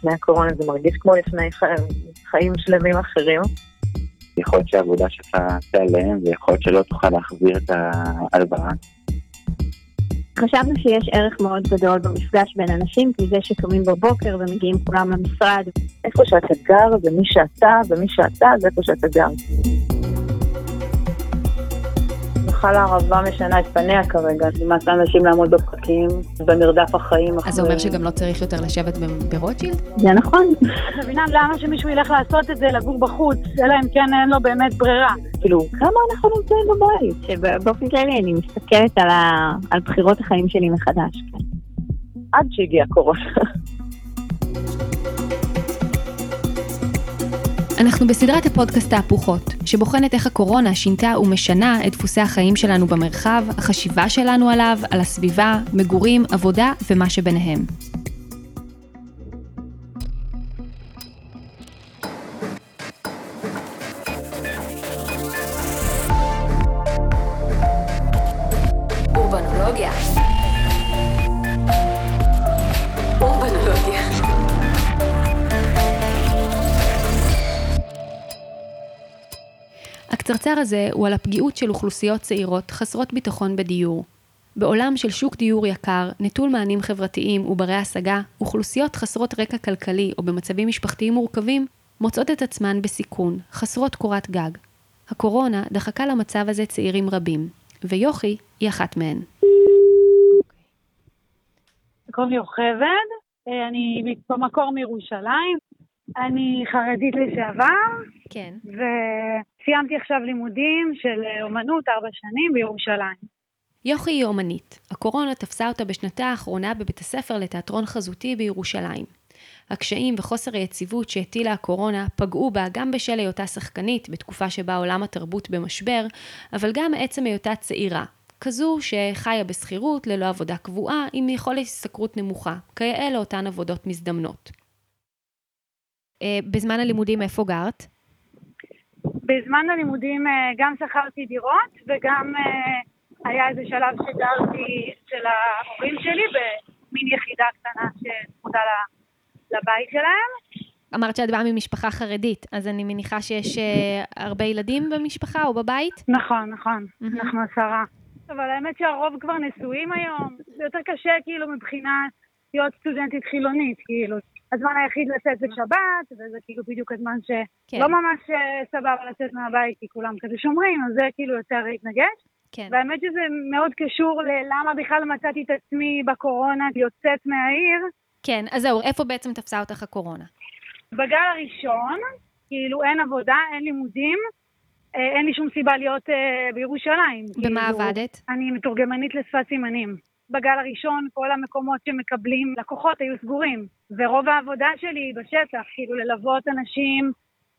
לפני הקורונה, זה מרגיש כמו לפני חיים שלמים אחרים. יכול להיות שהעבודה שלך תיעלם, ויכול להיות שלא תוכל להחזיר את ההלוואה. חשבנו שיש ערך מאוד גדול במפגש בין אנשים, מזה שקמים בבוקר ומגיעים כולם למשרד. איפה שאתה גר ומי שאתה ומי שאתה זה איפה שאתה גר. בכלל הערבה משנה את פניה כרגע, נמאס לאנשים לעמוד בפקקים, במרדף החיים. אז זה אומר שגם לא צריך יותר לשבת ברוטשילד? זה נכון. את מבינה למה שמישהו ילך לעשות את זה, לגור בחוץ, אלא אם כן אין לו באמת ברירה. כאילו, כמה אנחנו נמצאים בבית? שבאופן כללי אני מסתכלת על, בחירות החיים שלי מחדש. כן. עד שהגיע קורונה. אנחנו בסדרת הפודקאסט תהפוכות, שבוחנת איך הקורונה שינתה ומשנה את דפוסי החיים שלנו במרחב, החשיבה שלנו עליו, על הסביבה, מגורים, עבודה ומה שביניהם. הקצרצר הזה הוא על הפגיעות של אוכלוסיות צעירות חסרות ביטחון בדיור. בעולם של שוק דיור יקר, נטול מענים חברתיים וברי השגה, אוכלוסיות חסרות רקע כלכלי או במצבים משפחתיים מורכבים, מוצאות את עצמן בסיכון, חסרות קורת גג. הקורונה דחקה למצב הזה צעירים רבים, ויוכי היא אחת מהן. קוראים לי יוכבד, אני במקור מירושלים, אני חרדית לשעבר. כן. וסיימתי עכשיו לימודים של אומנות ארבע שנים בירושלים. יוכי היא אומנית. הקורונה תפסה אותה בשנתה האחרונה בבית הספר לתיאטרון חזותי בירושלים. הקשיים וחוסר היציבות שהטילה הקורונה פגעו בה גם בשל היותה שחקנית בתקופה שבה עולם התרבות במשבר, אבל גם מעצם היותה צעירה, כזו שחיה בשכירות, ללא עבודה קבועה, עם יכולת השתכרות נמוכה, כיאה לאותן עבודות מזדמנות. אה, בזמן הלימודים איפה גרת? בזמן הלימודים אה, גם שכרתי דירות וגם אה, היה איזה שלב שגרתי אצל ההורים שלי במין יחידה קטנה שצמודה לבית שלהם. אמרת שאת באה ממשפחה חרדית, אז אני מניחה שיש הרבה ילדים במשפחה או בבית? נכון, נכון, mm-hmm. אנחנו עשרה. אבל האמת שהרוב כבר נשואים היום, זה יותר קשה כאילו מבחינת להיות סטודנטית חילונית, כאילו. הזמן היחיד לצאת זה שבת, וזה כאילו בדיוק הזמן שלא כן. ממש אה, סבבה לצאת מהבית, כי כולם כזה שומרים, אז זה כאילו יותר התנגש. כן. והאמת שזה מאוד קשור ללמה בכלל מצאתי את עצמי בקורונה יוצאת מהעיר. כן, אז זהו, איפה בעצם תפסה אותך הקורונה? בגל הראשון, כאילו אין עבודה, אין לימודים, אה, אין לי שום סיבה להיות אה, בירושלים. במה כאילו, עבדת? אני מתורגמנית לשפת סימנים. בגל הראשון כל המקומות שמקבלים לקוחות היו סגורים, ורוב העבודה שלי בשטח, כאילו ללוות אנשים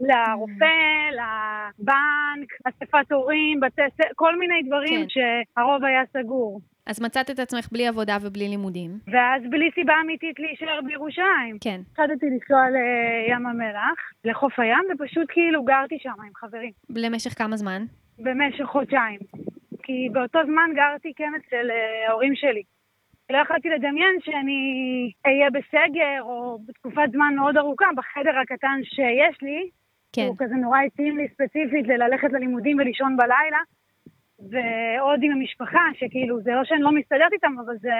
לרופא, לבנק, אספת הורים, בתי ספר, כל מיני דברים כן. שהרוב היה סגור. אז מצאת את עצמך בלי עבודה ובלי לימודים. ואז בלי סיבה אמיתית להישאר בירושלים. כן. התחלתי לנסוע לים המלח, לחוף הים, ופשוט כאילו גרתי שם עם חברים. למשך כמה זמן? במשך חודשיים. כי באותו זמן גרתי כן אצל אה, ההורים שלי. לא יכולתי לדמיין שאני אהיה בסגר, או בתקופת זמן מאוד ארוכה, בחדר הקטן שיש לי. כן. הוא כזה נורא התאים לי ספציפית ללכת ללימודים ולישון בלילה. ועוד עם המשפחה, שכאילו, זה לא שאני לא מסתדרת איתם, אבל זה...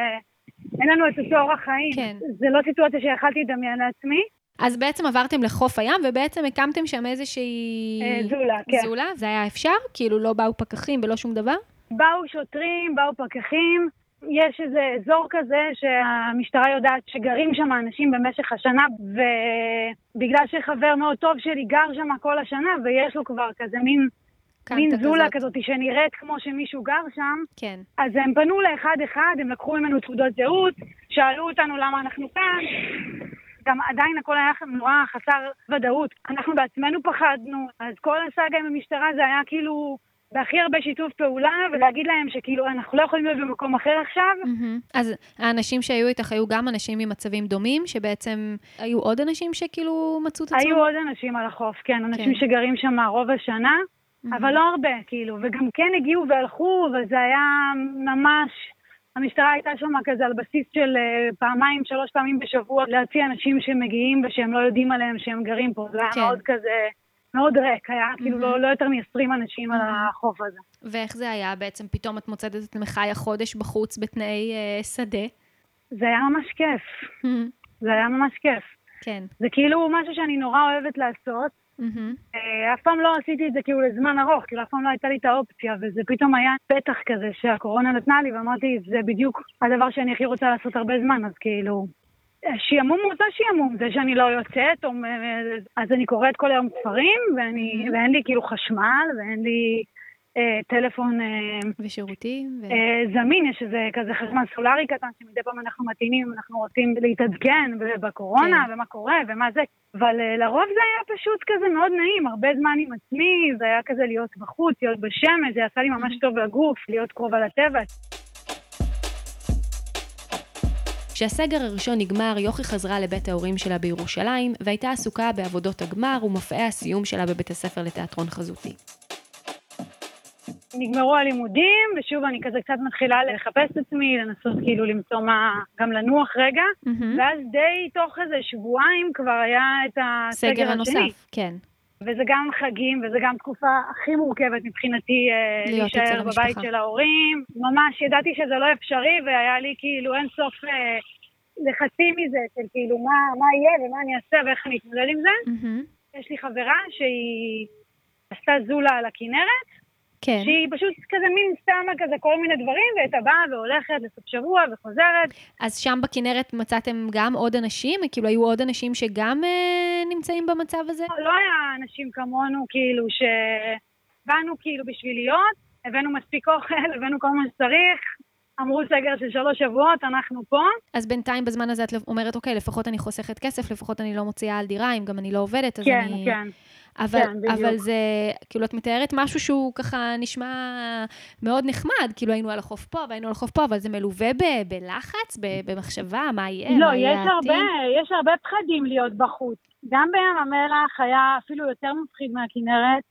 אין לנו את אותו אורח חיים. כן. זה לא סיטואציה שיכלתי לדמיין לעצמי. אז בעצם עברתם לחוף הים, ובעצם הקמתם שם איזושהי... אה, זולה, כן. זולה? זה היה אפשר? כאילו לא באו פקחים ולא שום דבר? באו שוטרים, באו פקחים. יש איזה אזור כזה שהמשטרה יודעת שגרים שם אנשים במשך השנה, ובגלל שחבר מאוד טוב שלי גר שם כל השנה, ויש לו כבר כזה מין, מין זולה כזאת. שנראית כמו שמישהו גר שם, כן. אז הם פנו לאחד-אחד, הם לקחו ממנו תעודות זהות, שאלו אותנו למה אנחנו כאן. גם עדיין הכל היה נורא חסר ודאות. אנחנו בעצמנו פחדנו, אז כל הסאגה עם המשטרה זה היה כאילו בהכי הרבה שיתוף פעולה, ולהגיד להם שכאילו אנחנו לא יכולים להיות במקום אחר עכשיו. אז האנשים שהיו איתך היו גם אנשים ממצבים דומים, שבעצם היו עוד אנשים שכאילו מצאו את עצמם? היו עוד אנשים על החוף, כן, אנשים כן. שגרים שם רוב השנה. אבל לא הרבה, כאילו, וגם כן הגיעו והלכו, וזה היה ממש המשטרה הייתה שם כזה על בסיס של אה, פעמיים, שלוש פעמים בשבוע, להציע אנשים שמגיעים ושהם לא יודעים עליהם שהם גרים פה. זה היה כן. מאוד כזה, מאוד ריק, היה כאילו לא, לא יותר מ-20 אנשים על החוף הזה. ואיך זה היה בעצם? פתאום את מוצאת את עצמך חיה חודש בחוץ בתנאי אה, שדה? זה היה ממש כיף, זה היה ממש כיף. כן. זה כאילו משהו שאני נורא אוהבת לעשות. מהמם. אה, אף פעם לא עשיתי את זה כאילו לזמן ארוך, כאילו אף פעם לא הייתה לי את האופציה, וזה פתאום היה פתח כזה שהקורונה נתנה לי, ואמרתי, זה בדיוק הדבר שאני הכי רוצה לעשות הרבה זמן, אז כאילו... שעמום הוא זה שעמום, זה שאני לא יוצאת, או, אז אני קוראת כל היום ספרים, ואני, ואין לי כאילו חשמל, ואין לי אה, טלפון אה, ושירותים? ו... אה, זמין, יש איזה כזה חשמל סולארי קטן שמדי פעם אנחנו מתאינים, אם אנחנו רוצים להתעדכן בקורונה, כן. ומה קורה, ומה זה. אבל אה, לרוב זה היה פשוט כזה מאוד נעים, הרבה זמן עם עצמי, זה היה כזה להיות בחוץ, להיות בשמש, זה עשה לי ממש טוב לגוף, להיות קרובה לטבע. כשהסגר הראשון נגמר, יוכי חזרה לבית ההורים שלה בירושלים, והייתה עסוקה בעבודות הגמר ומופעי הסיום שלה בבית הספר לתיאטרון חזותי. נגמרו הלימודים, ושוב אני כזה קצת מתחילה לחפש את עצמי, לנסות כאילו למצוא מה, גם לנוח רגע, ואז די תוך איזה שבועיים כבר היה את הסגר סגר השני. הנוסף, כן. וזה גם חגים, וזה גם תקופה הכי מורכבת מבחינתי אה, להישאר. בבית של ההורים. ממש ידעתי שזה לא אפשרי, והיה לי כאילו אין סוף אה, לחצים מזה, של כאילו מה, מה יהיה ומה אני אעשה ואיך אני אתמודד עם זה. מהמם. יש לי חברה שהיא עשתה זולה על הכנרת, כן. שהיא פשוט כזה מין שמה כזה כל מיני דברים, והייתה באה והולכת לסוף שבוע וחוזרת. אז שם בכנרת מצאתם גם עוד אנשים? כאילו היו עוד אנשים שגם אה, נמצאים במצב הזה? לא היה אנשים כמונו, כאילו, שבאנו כאילו בשביל להיות, הבאנו מספיק אוכל, הבאנו כל מה שצריך, אמרו סגר של שלוש שבועות, אנחנו פה. אז בינתיים בזמן הזה את אומרת, אוקיי, לפחות אני חוסכת כסף, לפחות אני לא מוציאה על דירה, אם גם אני לא עובדת, אז כן, אני... כן. אבל, כן. אבל זה, כאילו, את מתארת משהו שהוא ככה נשמע מאוד נחמד, כאילו היינו על החוף פה והיינו על החוף פה, אבל זה מלווה ב- בלחץ, ב- במחשבה, מה יהיה, לא, מה יהיה יש העתיד? הרבה, יש הרבה פחדים להיות בחוץ. גם בים המלח היה אפילו יותר מפחיד מהכנרת,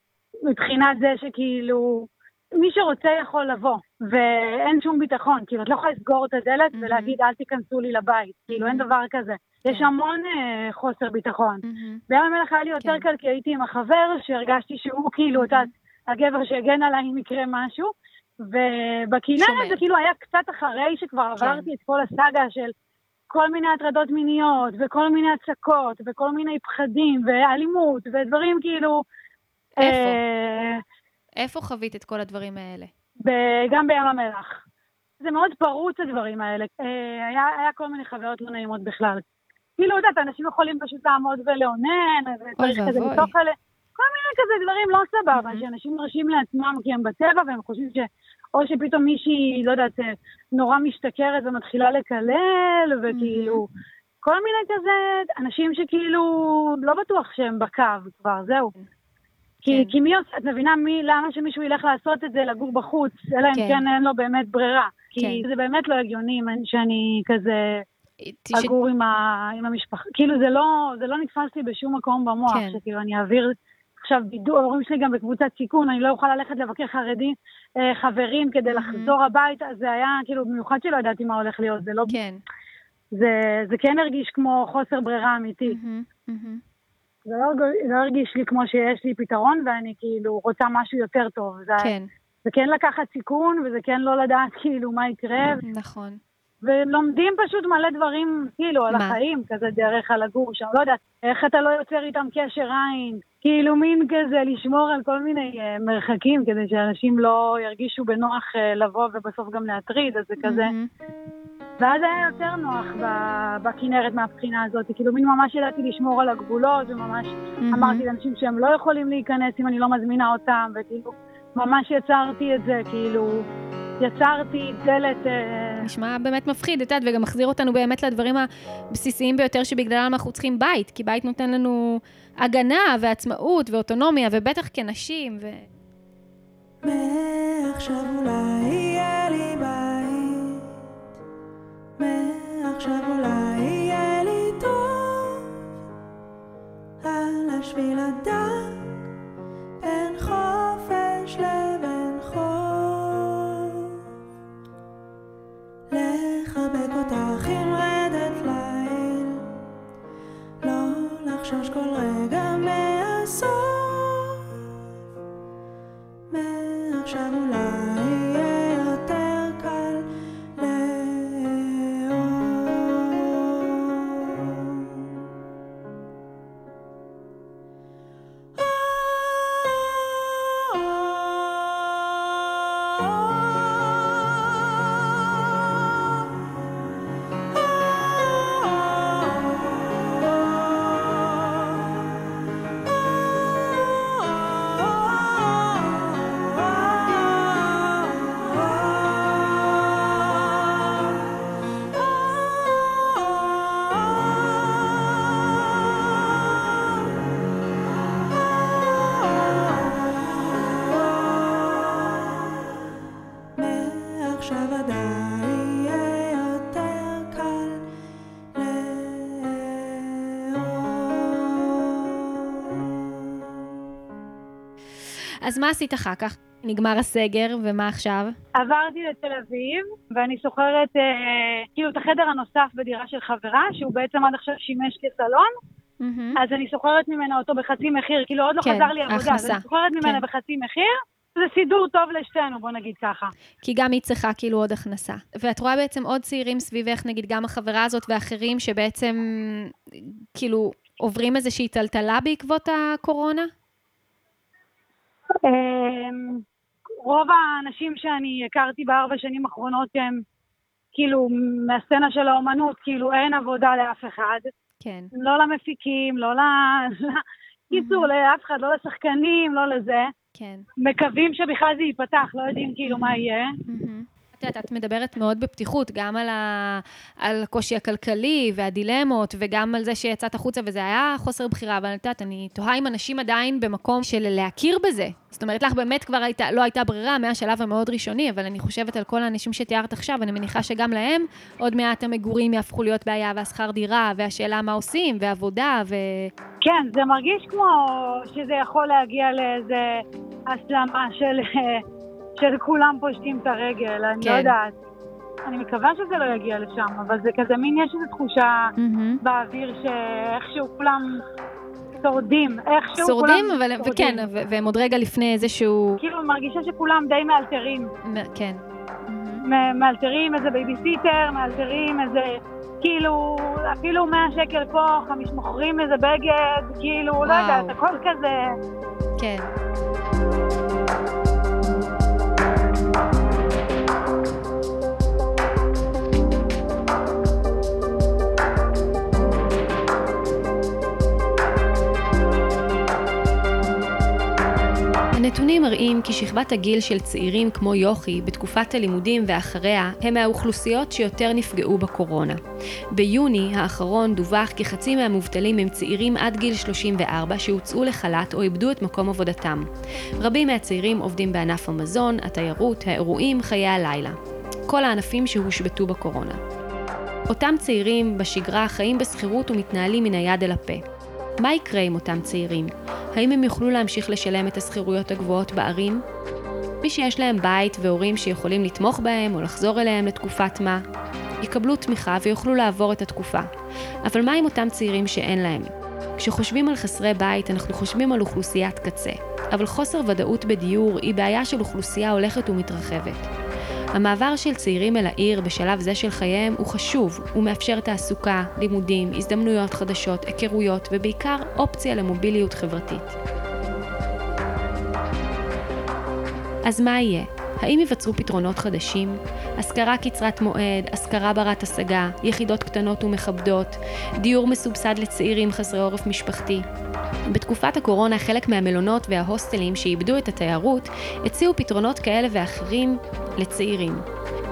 מבחינת זה שכאילו, מי שרוצה יכול לבוא, ואין שום ביטחון. כאילו, את לא יכולה לסגור את הדלת מהמם. ולהגיד, אל תיכנסו לי לבית. כאילו, אין. דבר כזה. יש כן. המון אה, חוסר ביטחון. מהמם. בים המלח היה לי יותר כן. קל, כי הייתי עם החבר, שהרגשתי שהוא כאילו, את יודעת, הגבר שהגן עליי אם יקרה משהו. ובכנרת. זה כאילו היה קצת אחרי שכבר כן. עברתי את כל הסאגה של כל מיני הטרדות מיניות, וכל מיני הצקות, וכל מיני פחדים, ואלימות, ודברים כאילו... איפה? אה, איפה חווית את כל הדברים האלה? גם בים המלח. זה מאוד פרוץ הדברים האלה. אה, היה, היה כל מיני חוויות לא נעימות בכלל. כאילו, את יודעת, אנשים יכולים פשוט לעמוד ולאונן, וצריך כזה. לצעוק עליהם. כל מיני כזה דברים לא סבבה, מהמם. שאנשים מרשים לעצמם כי הם בטבע, והם חושבים ש... או שפתאום מישהי, לא יודעת, אה, נורא משתכרת ומתחילה לקלל, וכאילו... כל מיני כזה, אנשים שכאילו לא בטוח שהם בקו כבר, זהו. כי, כן. כי מי עושה, את מבינה מי, למה שמישהו ילך לעשות את זה, לגור בחוץ, אלא אם כן. כן אין לו באמת ברירה. כי כן. זה באמת לא הגיוני שאני כזה תש- אגור עם, ה, עם המשפחה. כאילו זה לא, זה לא נתפס לי בשום מקום במוח, כן. שכאילו אני אעביר עכשיו בידור, ההורים שלי גם בקבוצת סיכון, אני לא אוכל ללכת לבקר חרדים, אה, חברים כדי. לחזור הביתה, זה היה כאילו, במיוחד שלא ידעתי מה הולך להיות, זה לא, כן. זה, זה כן הרגיש כמו חוסר ברירה אמיתי. מהמם, מהמם. זה לא, לא הרגיש לי כמו שיש לי פתרון ואני כאילו רוצה משהו יותר טוב. זה, כן, זה כן לקחת סיכון וזה כן לא לדעת כאילו מה יקרה, נכון. ולומדים פשוט מלא דברים כאילו על מה? החיים, כזה דרך הלגור שם, לא יודעת, איך אתה לא יוצר איתם קשר עין, כאילו מין כזה לשמור על כל מיני uh, מרחקים כדי שאנשים לא ירגישו בנוח uh, לבוא ובסוף גם להטריד, אז זה כזה. מהמם. ואז היה יותר נוח בכנרת מהבחינה הזאת, כאילו מין ממש ידעתי לשמור על הגבולות, וממש מהמם. אמרתי לאנשים שהם לא יכולים להיכנס אם אני לא מזמינה אותם, וכאילו ממש יצרתי את זה, כאילו יצרתי דלת... אה, נשמע באמת מפחיד, את יודעת, וגם מחזיר אותנו באמת לדברים הבסיסיים ביותר שבגללם אנחנו צריכים בית, כי בית נותן לנו הגנה ועצמאות ואוטונומיה, ובטח כנשים, ו... מעכשיו אולי יהיה לי בית, מעכשיו אולי יהיה לי טוב, על השביל הדק, לחשוש כל אז מה עשית אחר כך? נגמר הסגר, ומה עכשיו? עברתי לתל אביב, ואני שוכרת אה, כאילו את החדר הנוסף בדירה של חברה, שהוא בעצם עד עכשיו שימש כסלון, מהמם. אז אני שוכרת ממנה אותו בחצי מחיר, כאילו עוד לא כן, חזר לי עבודה, אז הכנסה. אני שוכרת ממנה כן. בחצי מחיר, זה סידור טוב לשתינו, בוא נגיד ככה. כי גם היא צריכה כאילו עוד הכנסה. ואת רואה בעצם עוד צעירים סביבך, נגיד גם החברה הזאת ואחרים, שבעצם כאילו עוברים איזושהי טלטלה בעקבות הקורונה? אמ, רוב האנשים שאני הכרתי בארבע שנים האחרונות הם כאילו מהסצנה של האומנות, כאילו אין עבודה לאף אחד. כן. לא למפיקים, לא ל... קיצור, לאף אחד, לא לשחקנים, לא לזה. כן. מקווים שבכלל זה ייפתח, לא יודעים כאילו מה יהיה. את יודעת, את מדברת מאוד בפתיחות, גם על, הקושי הכלכלי והדילמות, וגם על זה שיצאת החוצה, וזה היה חוסר בחירה, אבל את יודעת, אני תוהה אם אנשים עדיין במקום של להכיר בזה. זאת אומרת, לך באמת כבר הייתה, לא הייתה ברירה מהשלב המאוד ראשוני, אבל אני חושבת על כל האנשים שתיארת עכשיו, אני מניחה שגם להם עוד מעט המגורים יהפכו להיות בעיה, והשכר דירה, והשאלה מה עושים, ועבודה, ו... כן, זה מרגיש כמו שזה יכול להגיע לאיזה הסלמה של, של כולם פושטים את הרגל, אני כן. לא יודעת. אני מקווה שזה לא יגיע לשם, אבל זה כזה מין, יש איזו תחושה מהמם. באוויר שאיכשהו כולם שורדים, איכשהו שורדים, כולם אבל, שורדים. וכן, והם עוד רגע לפני איזשהו... כאילו, מרגישה שכולם די מאלתרים. מ- כן. מ- מאלתרים איזה בייביסיטר, מאלתרים איזה, כאילו, אפילו 100 שקל פה, חמיש מוכרים איזה בגד, כאילו, לא וואו. יודעת, הכל כזה... כן. הנתונים מראים כי שכבת הגיל של צעירים כמו יוכי בתקופת הלימודים ואחריה הם מהאוכלוסיות שיותר נפגעו בקורונה. ביוני האחרון דווח כי חצי מהמובטלים הם צעירים עד גיל 34 שהוצאו לחל"ת או איבדו את מקום עבודתם. רבים מהצעירים עובדים בענף המזון, התיירות, האירועים, חיי הלילה. כל הענפים שהושבתו בקורונה. אותם צעירים בשגרה חיים בשכירות ומתנהלים מן היד אל הפה. מה יקרה עם אותם צעירים? האם הם יוכלו להמשיך לשלם את השכירויות הגבוהות בערים? מי שיש להם בית והורים שיכולים לתמוך בהם או לחזור אליהם לתקופת מה, יקבלו תמיכה ויוכלו לעבור את התקופה. אבל מה עם אותם צעירים שאין להם? כשחושבים על חסרי בית, אנחנו חושבים על אוכלוסיית קצה. אבל חוסר ודאות בדיור היא בעיה של אוכלוסייה הולכת ומתרחבת. המעבר של צעירים אל העיר בשלב זה של חייהם הוא חשוב, הוא מאפשר תעסוקה, לימודים, הזדמנויות חדשות, היכרויות ובעיקר אופציה למוביליות חברתית. אז מה יהיה? האם ייווצרו פתרונות חדשים? השכרה קצרת מועד, השכרה ברת השגה, יחידות קטנות ומכבדות, דיור מסובסד לצעירים חסרי עורף משפחתי. בתקופת הקורונה חלק מהמלונות וההוסטלים שאיבדו את התיירות הציעו פתרונות כאלה ואחרים לצעירים.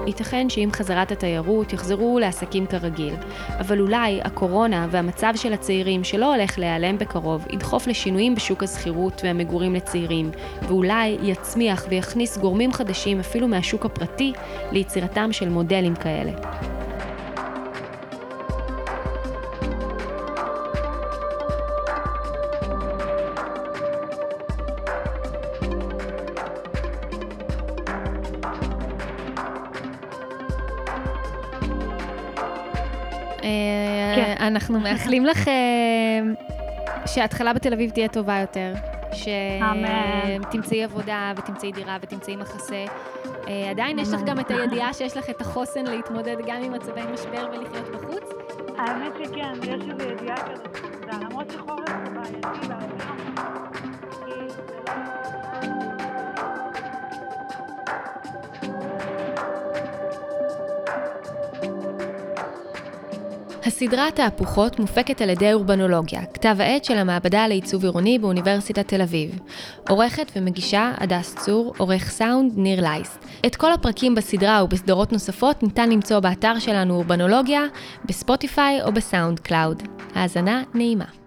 ייתכן שעם חזרת התיירות יחזרו לעסקים כרגיל, אבל אולי הקורונה והמצב של הצעירים שלא הולך להיעלם בקרוב ידחוף לשינויים בשוק הזכירות והמגורים לצעירים, ואולי יצמיח ויכניס גורמים חדשים אפילו מהשוק הפרטי ליצירתם של מודלים כאלה. כן. אנחנו מאחלים לך אה, שההתחלה בתל אביב תהיה טובה יותר. שתמצאי עבודה ותמצאי דירה ותמצאי מחסה. אה, עדיין יש לך גם את הידיעה שיש לך את החוסן להתמודד גם עם מצבי משבר ולחיות בחוץ. האמת שכן, יש איזו ידיעה כזאת, למרות שחורף זה בעייתי הסדרה תהפוכות מופקת על ידי אורבנולוגיה, כתב העת של המעבדה לעיצוב עירוני באוניברסיטת תל אביב. עורכת ומגישה הדס צור, עורך סאונד ניר לייסט. את כל הפרקים בסדרה ובסדרות נוספות ניתן למצוא באתר שלנו אורבנולוגיה, בספוטיפיי או בסאונד קלאוד. האזנה נעימה.